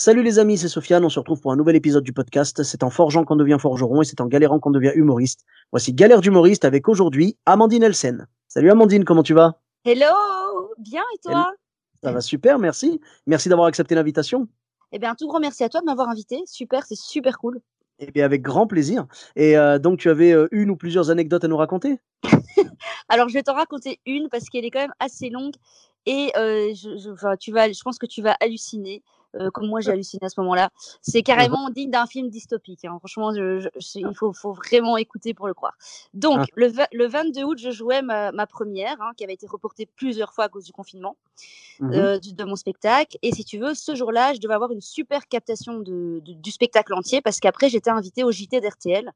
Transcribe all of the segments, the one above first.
Salut les amis, c'est Sofiane. On se retrouve pour un nouvel épisode du podcast. C'est en forgeant qu'on devient forgeron et c'est en galérant qu'on devient humoriste. Voici Galère d'humoriste avec aujourd'hui Amandine Elsen. Salut Amandine, comment tu vas? Hello Bien et toi? Ça va super, merci. Merci d'avoir accepté l'invitation. Eh bien, un tout grand merci à toi de m'avoir invité. Super, c'est super cool. Eh bien, avec grand plaisir. Et euh, donc, tu avais euh, une ou plusieurs anecdotes à nous raconter? Alors, je vais t'en raconter une parce qu'elle est quand même assez longue et euh, je, je, enfin, tu vas, je pense que tu vas halluciner. Euh, comme moi j'ai halluciné à ce moment-là. C'est carrément digne d'un film dystopique. hein. Franchement, je- je- je- il faut, faut vraiment écouter pour le croire. Donc, Ah. le, le 22 août, je jouais ma, ma première, hein, qui avait été reportée plusieurs fois à cause du confinement. Mhm. euh, du- de mon spectacle. Et si tu veux, ce jour-là, je devais avoir une super captation de, de- du spectacle entier parce qu'après, j'étais invitée au JT d'RTL.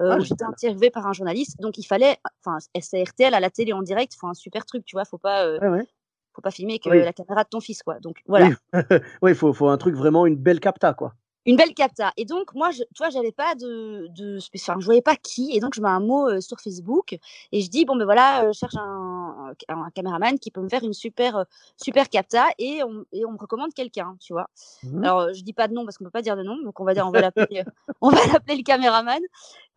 Euh, Ah, j'étais interviewée par un journaliste, donc il fallait, enfin, c'est RTL à la télé en direct, faut un super truc, tu vois, faut pas, euh, ouais. Faut pas filmer que Oui. la caméra de ton fils, quoi. Donc voilà, Oui, il faut, faut un truc vraiment, une belle capta, quoi. une belle capta. Et donc moi, je, tu j'avais pas de, de, enfin, je voyais pas qui, et donc je mets un mot euh, sur Facebook et je dis bon ben voilà, euh, je cherche un, un, un caméraman qui peut me faire une super, euh, super capta, et on, et on me recommande quelqu'un, tu vois. Mhm. Alors, je dis pas de nom parce qu'on peut pas dire de nom, donc on va dire, on va l'appeler, on va l'appeler le caméraman.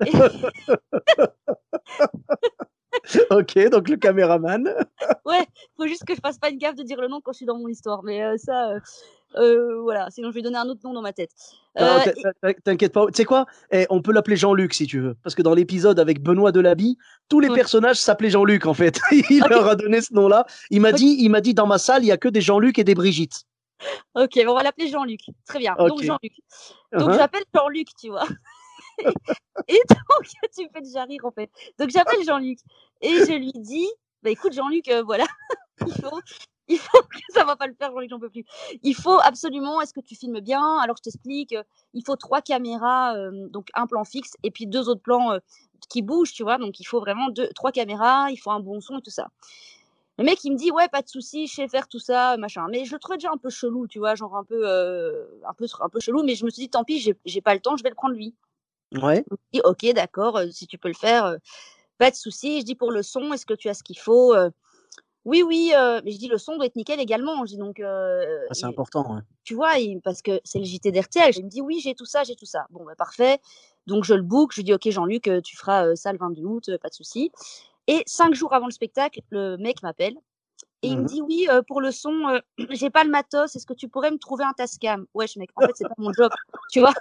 Et- ok, donc le caméraman. ouais, faut juste que je fasse pas une gaffe de dire le nom quand je suis dans mon histoire, mais euh, ça, euh, euh, voilà, sinon je vais donner un autre nom dans ma tête. T'inquiète pas. Tu sais quoi? Eh, On peut l'appeler Jean-Luc si tu veux. Parce que dans l'épisode avec Benoît Delaby, tous les personnages s'appelaient Jean-Luc en fait. il Ok. leur a donné ce nom-là. Il m'a dit, il m'a dit dans ma salle, il y a que des Jean-Luc et des Brigitte. ok, on va l'appeler Jean-Luc. Très bien. Donc. Jean-Luc. Donc Uh-huh. j'appelle Jean-Luc, tu vois. et donc tu me fais déjà rire en fait. Donc j'appelle Jean-Luc et je lui dis, bah écoute Jean-Luc, euh, voilà, il faut, il faut que ça va pas le faire Jean-Luc, j'en peux plus. Il faut absolument, est-ce que tu filmes bien? Alors je t'explique, euh, il faut trois caméras, euh, donc un plan fixe et puis deux autres plans qui bougent, tu vois? Donc il faut vraiment deux, trois caméras, il faut un bon son et tout ça. Le mec, il me dit, ouais, pas de souci, je sais faire tout ça, machin. Mais je le trouvais déjà un peu chelou, tu vois, genre un peu, un peu, un peu chelou. Mais je me suis dit, tant pis, j'ai pas le temps, je vais le prendre lui. Ouais. Je dis, ok, d'accord, euh, si tu peux le faire, euh, pas de souci. Je dis, pour le son, est-ce que tu as ce qu'il faut Oui, oui. mais je dis, le son doit être nickel également. Je dis, donc, Ah, c'est important. ouais. tu vois, il- parce que c'est le JT d'RTL. Il me dit, oui, j'ai tout ça, j'ai tout ça. Bon, bah, parfait. Donc, je le book. Je lui dis, ok, Jean-Luc, tu feras ça le 22 août, pas de souci. Et cinq jours avant le spectacle, le mec m'appelle. Et il me Mhm. dit, oui, euh, pour le son, euh, j'ai pas le matos. Est-ce que tu pourrais me trouver un Tascam? Wesh, mec, en fait, c'est pas mon job. Tu vois?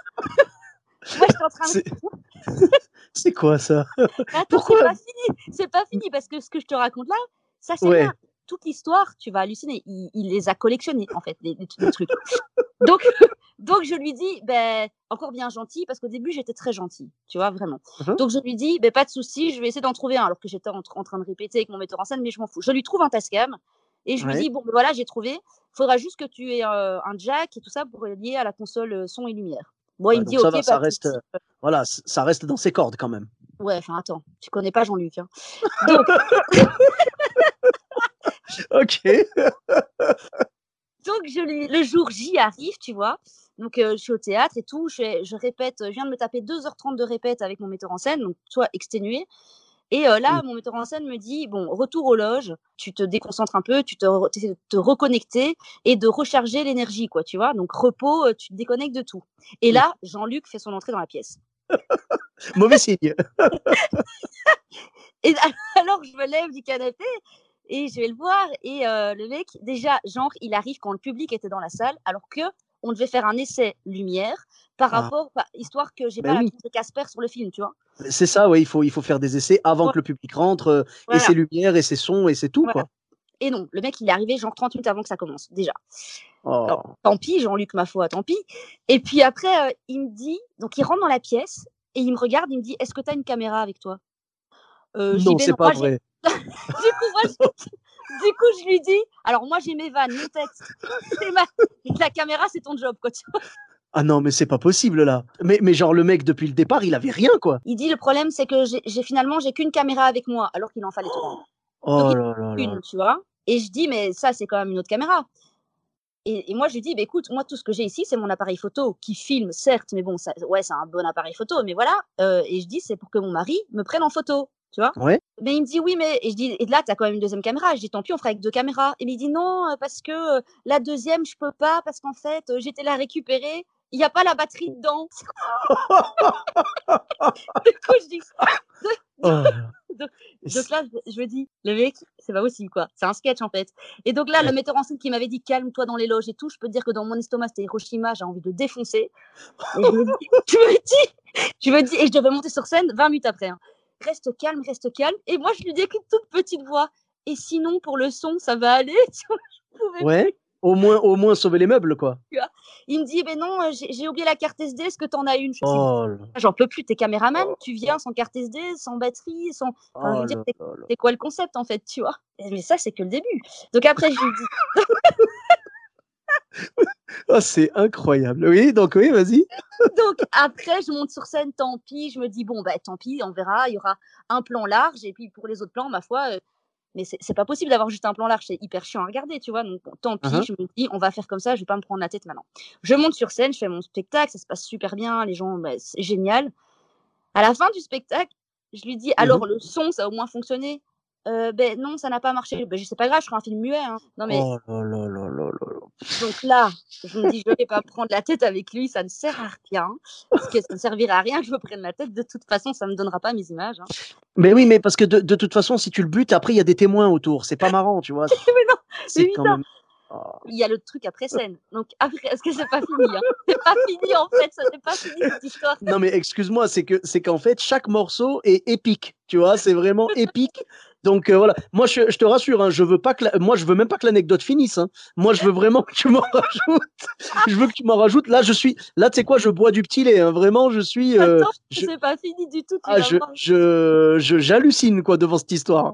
Moi, j'étais en train de C'est- quoi ça? Attends, Pourquoi c'est pas fini. C'est pas fini parce que ce que je te raconte là, ça c'est Ouais. Toute l'histoire, tu vas halluciner. Il, il les a collectionnés en fait, les, trucs. Donc, donc je lui dis, ben encore bien gentil parce qu'au début j'étais très gentil, tu vois vraiment. Mhm. Donc je lui dis, ben pas de souci, je vais essayer d'en trouver un alors que j'étais en, en train de répéter avec mon metteur en scène, mais je m'en fous. Je lui trouve un Tascam et je Ouais. lui dis, bon ben voilà, j'ai trouvé. Faudra juste que tu aies euh, un jack et tout ça pour lier à la console euh, son et lumière. Bon, il Ouais, me dit, ça ok, va, ça de reste, souci. Voilà, ça reste dans ses cordes quand même. Ouais, enfin attends, tu connais pas Jean-Luc. Hein. Donc, Ok. Donc, je, lui- le jour J arrive, tu vois. Donc, euh, je suis au théâtre et tout. Je, je répète, je viens de me taper 2h30 de répète avec mon metteur en scène, donc soit exténué. Et euh, là, mon metteur en scène me dit Bon, retour aux loges, tu te déconcentres un peu, tu te, re- de te reconnecter et de recharger l'énergie, quoi, tu vois. Donc, repos, euh, tu te déconnectes de tout. Et là, Jean-Luc fait son entrée dans la pièce. Mauvais signe. Et alors, je me lève du canapé et je vais le voir. Et euh, le mec, déjà, genre, il arrive quand le public était dans la salle, alors que on devait faire un essai lumière par Ah. rapport, par- histoire que j'ai Ben pas oui. la de Casper sur le film, tu vois. C'est ça, ouais, il faut, il faut faire des essais avant Ouais. que le public rentre, euh, et ses lumières, et ses sons, et c'est tout, Voilà. quoi. Et non, le mec, il est arrivé genre 30 minutes avant que ça commence, déjà. Oh. Alors, tant pis, Jean-Luc, ma foi, tant pis. Et puis après, euh, il me dit, donc il rentre dans la pièce et il me regarde, il me dit, est-ce que tu as une caméra avec toi? Euh, non, Ben c'est pas vrai. du coup, moi, je, du coup, je lui dis, alors moi j'ai mes vannes, mon texte, ma... la caméra, c'est ton job, quoi. tu vois. Ah non, mais c'est pas possible là. Mais, mais genre, le mec, depuis le départ, il avait rien, quoi. Il dit, le problème, c'est que j'ai finalement, j'ai qu'une caméra avec moi, alors qu'il en fallait trois. Oh il- là là là. Une, tu vois. Et je dis, mais ça, c'est quand même une autre caméra. Et, et moi, je lui dis, bah, écoute, moi, tout ce que j'ai ici, c'est mon appareil photo qui filme, certes, mais bon, ça, ouais, c'est un bon appareil photo, mais voilà. Euh, et je dis, c'est pour que mon mari me prenne en photo, tu vois? Ouais. Mais il me dit, oui, mais. Et je dis, et là, tu as quand même une deuxième caméra. Je dis, tant pis, on fera avec deux caméras. Et il me dit, non, euh, parce que euh, la deuxième, je peux pas, parce qu'en fait, euh, j'étais la récupérer. Il n'y a pas la batterie dedans. du coup, je dis, Oh donc là, je- me dis, le mec, c'est pas possible, quoi. C'est un sketch, en fait. Et donc là, le metteur en scène qui m'avait dit, calme-toi dans les loges et tout, je peux te dire que dans mon estomac, c'était Hiroshima, j'ai envie de défoncer. Et je me dis, je me dis, je me dis, et je devais monter sur scène 20 minutes après. hein. Reste calme, reste calme. Et moi, je lui dis avec une toute petite voix. Et sinon, pour le son, ça va aller. Je Ouais. Au moins, au moins sauver les meubles, quoi. Il me dit, ben non, euh, j'ai oublié la carte SD, est-ce que t'en as une Oh J'en peux plus, t'es caméraman, tu viens sans carte SD, sans batterie, sans. Enfin, oh c'est- quoi le concept en fait, tu vois Mais ça, c'est que le début. Donc après, je lui dis, Oh, c'est incroyable. Oui, donc oui, vas-y. donc après, je monte sur scène, tant pis. Je me dis, bon, bah tant pis, on verra. Il y aura un plan large. Et puis pour les autres plans, ma foi, euh, mais c'est pas possible d'avoir juste un plan large. C'est hyper chiant à regarder, tu vois. Donc bon, tant pis, Mhm. je me dis, on va faire comme ça. Je vais pas me prendre la tête maintenant. Je monte sur scène, je fais mon spectacle. Ça se passe super bien. Les gens, bah, c'est génial. À la fin du spectacle, je lui dis, alors le son, ça a au moins fonctionné? Euh, ben non, ça n'a pas marché. Ben, je sais pas grave, je ferai un film muet. hein. Non mais Oh là là là là là là. Donc là, je me dis, je vais pas prendre la tête avec lui, ça ne sert à rien. Parce que ça ne servira à rien que je me prenne la tête. De toute façon, ça me donnera pas mes images. hein. Mais oui, mais parce que de, de toute façon, si tu le butes, après, il y a des témoins autour. C'est pas marrant, tu vois. mais non, C'est quand même. Oh. Il y a le truc après scène. Donc après, est-ce que c'est pas fini hein? C'est pas fini en fait, ça n'est pas fini cette histoire. Non, mais excuse-moi, c'est que c'est qu'en fait, chaque morceau est épique. Tu vois, c'est vraiment épique. Donc euh, voilà, moi je, je te rassure, hein, je veux pas que la- moi je veux même pas que l'anecdote finisse. hein. Moi je veux vraiment que tu m'en rajoutes. Je veux que tu m'en rajoutes. Là je suis, là tu sais quoi, je bois du petit lait. hein. Vraiment, je suis, euh, Attends, je- c'est pas fini du tout. Tu ah, je, je, je- j'hallucine quoi devant cette histoire.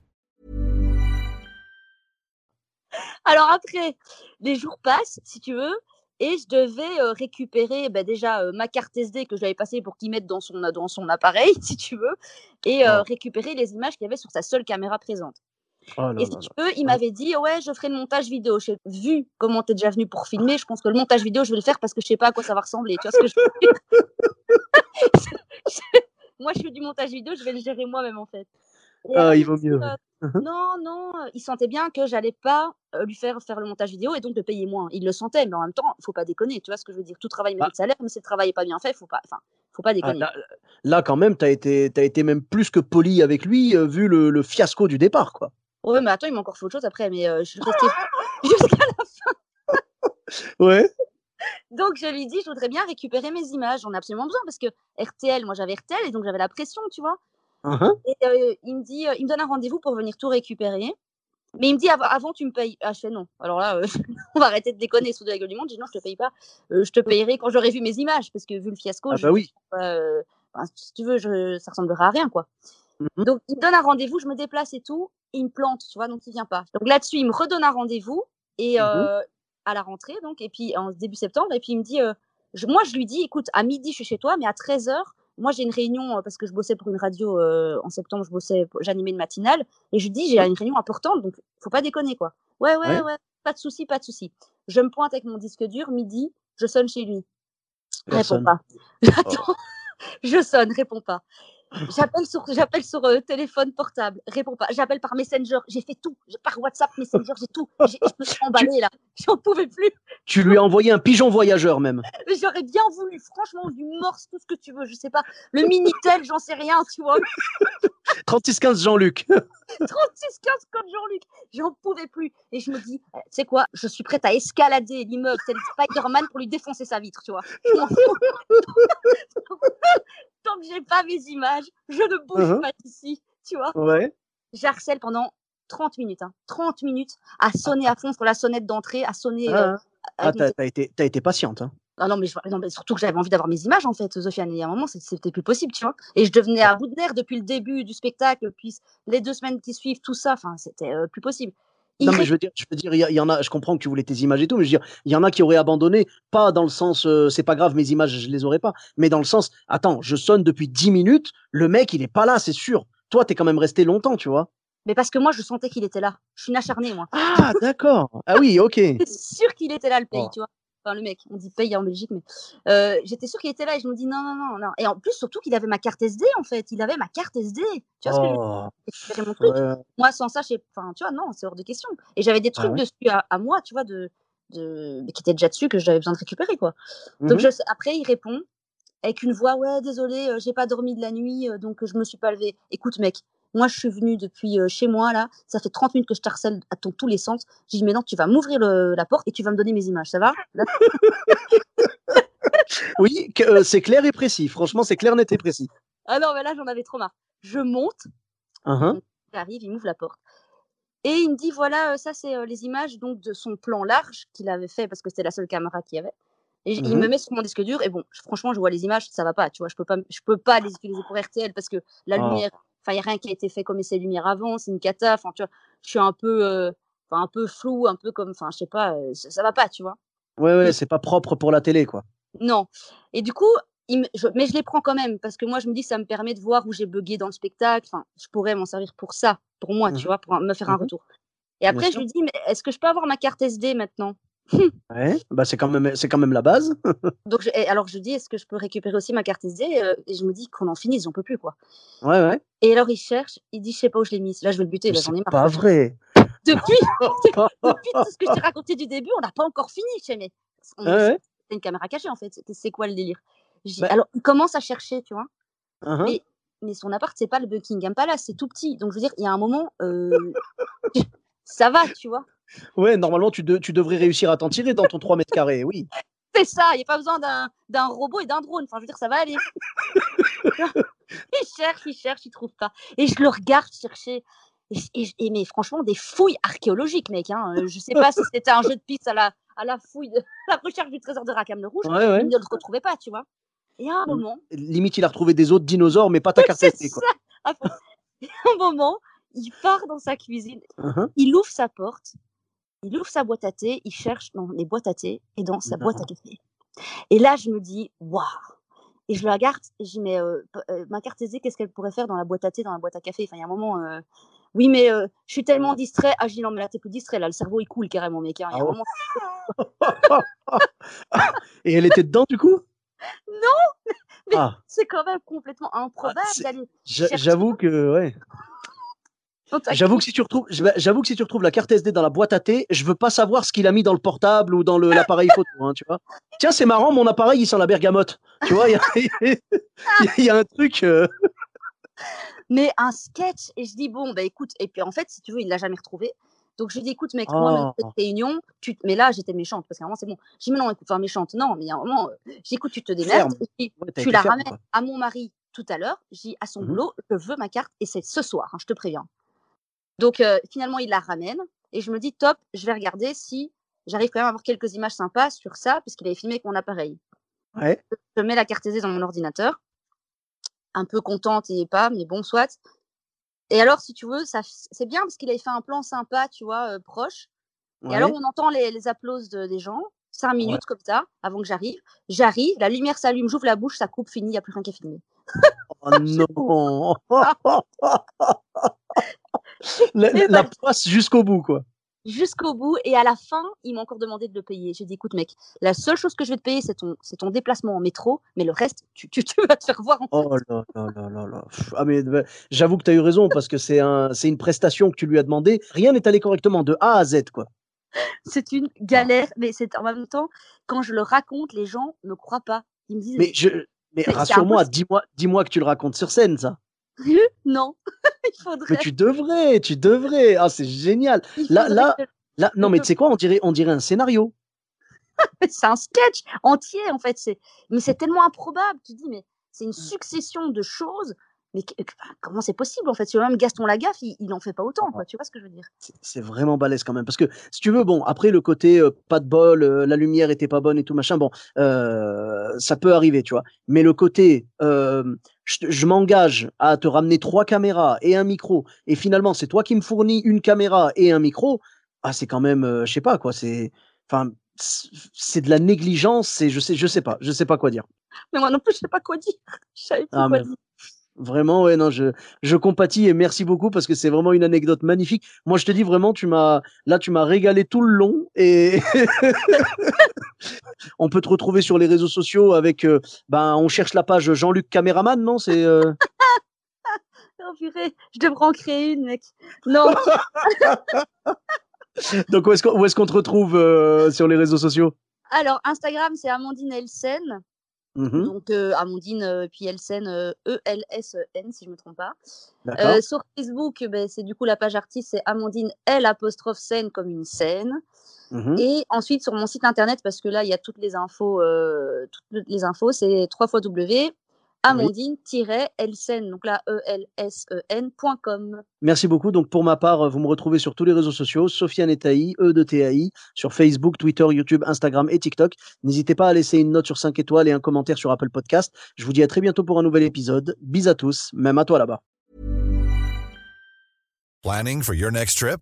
Alors après, les jours passent, si tu veux, et je devais euh, récupérer bah, déjà euh, ma carte SD que je lui avais passée pour qu'il mette dans son, dans son appareil, si tu veux, et euh, Ouais. récupérer les images qu'il y avait sur sa seule caméra présente. Oh Et si tu veux, il m'avait dit ouais, je ferai le montage vidéo. J'ai vu comment tu es déjà venu pour filmer. Je pense que le montage vidéo, je vais le faire parce que je sais pas à quoi ça va ressembler. Tu vois ce que je veux dire? Moi, je fais du montage vidéo, je vais le gérer moi-même en fait. Ah, il vaut mieux. non, non, euh, il sentait bien que j'allais pas euh, lui faire faire le montage vidéo et donc le payer moins. Il le sentait, mais en même temps, faut pas déconner. Tu vois ce que je veux dire? Tout travail mérite salaire, mais si le travail est pas bien fait, faut pas, enfin, faut pas Ah, déconner. là, là, quand même, t'as été, t'as été même plus que poli avec lui, euh, vu le, le fiasco du départ, quoi. Ouais, mais attends, il m'a encore fait autre chose après, mais euh, je suis restée jusqu'à Ouais. Donc je lui dis, je voudrais bien récupérer mes images. J'en ai absolument besoin parce que RTL, moi j'avais RTL et donc j'avais la pression, tu vois. Uhum. Et euh, il me dit, euh, il me donne un rendez-vous pour venir tout récupérer. Mais il me dit, Av- avant tu me payes. Ah, je fais non. Alors là, euh, on va arrêter de déconner sous de la gueule du monde. Je dis non, je te paye pas. Euh, je te payerai quand j'aurai vu mes images parce que vu le fiasco, Ah je- bah oui. euh, enfin, si tu veux, je, ça ressemblera à rien quoi. Mhm. Donc il me donne un rendez-vous, je me déplace et tout. Il me plante, tu vois, donc il vient pas. Donc là-dessus, il me redonne un rendez-vous et Mhm. euh, à la rentrée, donc, et puis en début septembre, et puis il me dit, je- moi je lui dis, écoute, à midi je suis chez toi, mais à 13h, moi j'ai une réunion euh, parce que je bossais pour une radio euh, en septembre, je bossais, j'animais une matinale, et je lui dis, j'ai une réunion importante, donc faut pas déconner quoi. Ouais, ouais, Ouais. ouais, pas de souci, pas de souci. Je me pointe avec mon disque dur, midi, je sonne chez lui. Réponds pas. J'attends. Je sonne, réponds pas. J'appelle sur, j'appelle sur euh, téléphone portable, réponds pas. J'appelle par Messenger, j'ai fait tout. Par WhatsApp, Messenger, j'ai tout. Je me suis emballée là. J'en pouvais plus. Tu lui as envoyé un pigeon voyageur même. J'aurais bien voulu, franchement, du morse, tout ce que tu veux, je sais pas. Le Minitel, j'en sais rien, tu vois. 3615 Jean-Luc. 36, 15 comme Jean-Luc. J'en pouvais plus. Et je me dis, euh, tu sais quoi, je suis prête à escalader l'immeuble tel Spider-Man pour lui défoncer sa vitre, tu vois. Tant que j'ai pas mes images, je ne bouge Mhm. pas d'ici, tu vois. Ouais. J'harcèle pendant 30 minutes, hein. 30 minutes à sonner à fond sur la sonnette d'entrée, à sonner. euh, Ah, ah, avec mon t'as été, patiente. Hein. ah non mais, je- non, mais surtout que j'avais envie d'avoir mes images en fait, Sofiane. Et à un moment, c'était plus possible, tu vois. Et je devenais à bout de nerfs depuis le début du spectacle, puis les deux semaines qui suivent, tout ça. Enfin, c'était euh, plus possible. Non, mais je veux dire, je veux dire, il y, en a. Je comprends que tu voulais tes images et tout, mais je veux dire, il y en a qui auraient abandonné, pas dans le sens, euh, c'est pas grave, mes images, je les aurais pas, mais dans le sens, attends, je sonne depuis 10 minutes, le mec, il est pas là, c'est sûr. Toi, t'es quand même resté longtemps, tu vois. Mais parce que moi, je sentais qu'il était là. Je suis une acharnée, moi. Ah, d'accord. Ah oui, ok. Sûre qu'il était là, le pays, Oh. tu vois. Enfin, le mec, on dit pays en Belgique, mais euh, j'étais sûre qu'il était là et je me dis non, non, non, non. Et en plus, surtout qu'il avait ma carte SD, en fait. Il avait ma carte SD. Tu vois ce que je veux dire? Oh, mon truc. ouais. Moi, sans ça, je enfin, tu vois, non, c'est hors de question. Et j'avais des Ah trucs ouais. dessus à, à moi, tu vois, de, de, qui étaient déjà dessus, que j'avais besoin de récupérer, quoi. Donc, Mhm. je, après, il répond avec une voix, ouais, désolé, euh, j'ai pas dormi de la nuit, euh, donc je me suis pas levé. Écoute, mec, moi, je suis venue depuis euh, chez moi, là, ça fait 30 minutes que je t'harcèle à ton, tous les sens. J'ai dit, mais non, tu vas m'ouvrir la porte et tu vas me donner mes images, ça va? Oui, euh, c'est clair et précis. Franchement, c'est clair, net et précis. Ah non, mais là, j'en avais trop marre. Je monte, Uhum. il arrive, il m'ouvre la porte. Et il me dit, voilà, euh, ça, c'est les images donc de son plan large qu'il avait fait parce que c'était la seule caméra qu'il y avait. Et il me Mhm. met sur mon disque dur et bon, franchement, je vois les images, ça va pas, tu vois, je peux pas, je peux pas les utiliser pour RTL parce que la Oh. lumière, enfin, il y a rien qui a été fait comme essai lumière avant, c'est une cata, enfin, tu vois, je suis un peu, euh, un peu flou, un peu comme, enfin, je sais pas, euh, ça, ça va pas, tu vois. Ouais, ouais, c'est pas propre pour la télé, quoi. Non. Et du coup, il me- je- mais je les prends quand même parce que moi, je me dis, ça me permet de voir où j'ai bugué dans le spectacle. Enfin, je pourrais m'en servir pour ça, pour moi, tu Mhm. vois, pour me faire un Mhm. retour. Et Bien après, je sûr. lui dis, mais est-ce que je peux avoir ma carte SD maintenant? Ouais, bah c'est quand même, c'est quand même la base. Donc, je- alors, je dis, est-ce que je peux récupérer aussi ma carte SD Euh, Et je me dis qu'on en finisse, j'en peux plus, quoi. Ouais, ouais. Et alors, il cherche, il dit, je sais pas où je l'ai mise. Là, je vais le buter, là, j'en ai marre. pas vrai. Depuis, depuis tout ce que je t'ai raconté du début, on n'a pas encore fini, chez mais Ouais. C'est une caméra cachée, en fait. C'est- quoi le délire? Bah- Alors, il commence à chercher, tu vois. Uhum. Mais- mais son appart, c'est pas le Buckingham Palace, c'est tout petit. Donc, je veux dire, il y a un moment, euh, ça va, tu vois. Ouais, normalement, tu, de- tu devrais réussir à t'en tirer dans ton 3 mètres carrés, oui. C'est ça, il n'y a pas besoin d'un robot et d'un drone. Enfin, je veux dire, ça va aller. il cherche, il cherche, il trouve pas. Et je le regarde chercher. Et, et- et- mais franchement, des fouilles archéologiques, mec. Hein. Euh, Je sais pas si c'était un jeu de piste à la, à la fouille, de, la recherche du trésor de Rakam le Rouge. Ouais, ouais. Il ne le retrouvait pas, tu vois. Et à un Mm. moment, Limite, il a retrouvé des autres dinosaures, mais pas ta carte quoi. ça. À. Et à un moment, il part dans sa cuisine Uhum. il ouvre sa porte, il ouvre sa boîte à thé, il cherche dans les boîtes à thé et dans sa boîte à café. Et là, je me dis, waouh! Et je le regarde et je dis, mais euh, euh, ma carte SD, qu'est-ce qu'elle pourrait faire dans la boîte à thé, dans la boîte à café? Enfin, il y a un moment, euh, oui, mais je suis tellement distrait. Ah, je dis, non, mais là, t'es plus distrait, là, le cerveau, il coule carrément, mec. hein. Il y a Ah un ouais. moment, Et elle était dedans, du coup? Non, mais- Ah, c'est quand même complètement improbable chercher- j'avoue que, ouais. J'avoue que si tu retrouves, j'avoue que si tu retrouves la carte SD dans la boîte à thé, je veux pas savoir ce qu'il a mis dans le portable ou dans l'appareil photo, hein, tu vois. Tiens, c'est marrant, mon appareil, il sent la bergamote. Tu vois, il y a, il y a un truc. euh, mais un sketch et je dis bon bah écoute et puis en fait si tu veux il l'a jamais retrouvé donc je lui dis écoute mec moi même Oh. cette réunion tu mais là j'étais méchante parce qu'à un moment c'est bon je dis mais non écoute enfin méchante non mais a un moment euh, je dis écoute tu te démerdes dis, Ouais, tu la ferme, ramènes quoi. à mon mari tout à l'heure dis à son Mhm. boulot je veux ma carte et c'est ce soir hein, je te préviens donc euh, finalement il la ramène et je me dis top je vais regarder si j'arrive quand même à avoir quelques images sympas sur ça parce qu'il avait filmé avec mon appareil Ouais. je mets la carte SD dans mon ordinateur, un peu contente et pas, mais bon, soit. Et alors, si tu veux, ça, c'est bien parce qu'il avait fait un plan sympa, tu vois, euh, proche. ouais. Et alors, on entend les, les applaudissements de- des gens, cinq minutes comme ça, avant que j'arrive. J'arrive, la lumière s'allume, j'ouvre la bouche, ça coupe, fini, il n'y a plus rien qui est filmé. Oh non. la, la- jusqu'au bout, quoi. jusqu'au bout. Et à la fin, il m'a encore demandé de le payer. J'ai dit, écoute, mec, la seule chose que je vais te payer, c'est ton, c'est ton déplacement en métro. Mais le reste, tu, tu, tu vas te faire voir en Oh là là là là là. Ah mais bah, j'avoue que tu as eu raison parce que c'est un, c'est une prestation que tu lui as demandé. Rien n'est allé correctement de A à Z quoi. C'est une galère, mais c'est en même temps, quand je le raconte, les gens ne croient pas. Ils me disent, Mais je, mais rassure-moi, dis-moi, dis-moi que tu le racontes sur scène ça. non, il faudrait. Mais tu devrais, tu devrais. Ah c'est génial. là- là- que- Là, non mais tu sais quoi, on dirait, on dirait un scénario. c'est un sketch entier en fait. C'est, mais c'est tellement improbable. Tu dis, mais c'est une succession de choses. Mais comment c'est possible en fait Si même Gaston Lagaffe, il, il en fait pas autant, quoi. Tu vois ce que je veux dire? C'est- vraiment balèze quand même. Parce que, si tu veux, bon, après le côté euh, pas de bol, euh, la lumière était pas bonne et tout machin, bon, euh, ça peut arriver, tu vois. Mais le côté, je, m'engage à te ramener trois caméras et un micro, et finalement, c'est toi qui me fournis une caméra et un micro, ah, c'est quand même, euh, je sais pas, quoi, c'est, enfin, c'est- de la négligence, je sais, je sais pas, je sais pas quoi dire. Mais moi non plus, je sais pas quoi dire. Je savais Ah, quoi mais- dire. Vraiment, ouais, non, je, je compatis et merci beaucoup parce que c'est vraiment une anecdote magnifique. Moi, je te dis vraiment, tu m'as, là, tu m'as régalé tout le long et on peut te retrouver sur les réseaux sociaux avec, euh, ben, on cherche la page Jean-Luc Caméraman, non? C'est, euh, Oh, purée, je devrais en créer une, mec. Non, donc où est-ce qu'on, est-ce qu'on te retrouve, euh, sur les réseaux sociaux? alors Instagram, c'est Amandine Elsen. Mhm, Donc euh, Amandine, euh, puis Elsen, euh, E-L-S-E-N, si je me trompe pas. Sur Facebook, ben, c'est du coup la page artiste, c'est Amandine L apostrophe scène comme une scène. Mhm. Et ensuite sur mon site internet, parce que là il y a toutes les infos, toutes les infos, c'est 3 fois W amandine-elsen, donc là E E-L-S-E-N.com. Merci beaucoup. Donc, pour ma part, vous me retrouvez sur tous les réseaux sociaux, Sofiane Etaï, E de TAI, sur Facebook, Twitter, YouTube, Instagram et TikTok. N'hésitez pas à laisser une note sur 5 étoiles et un commentaire sur Apple Podcast. Je vous dis à très bientôt pour un nouvel épisode. Bis à tous, même à toi là-bas. Planning for your next trip?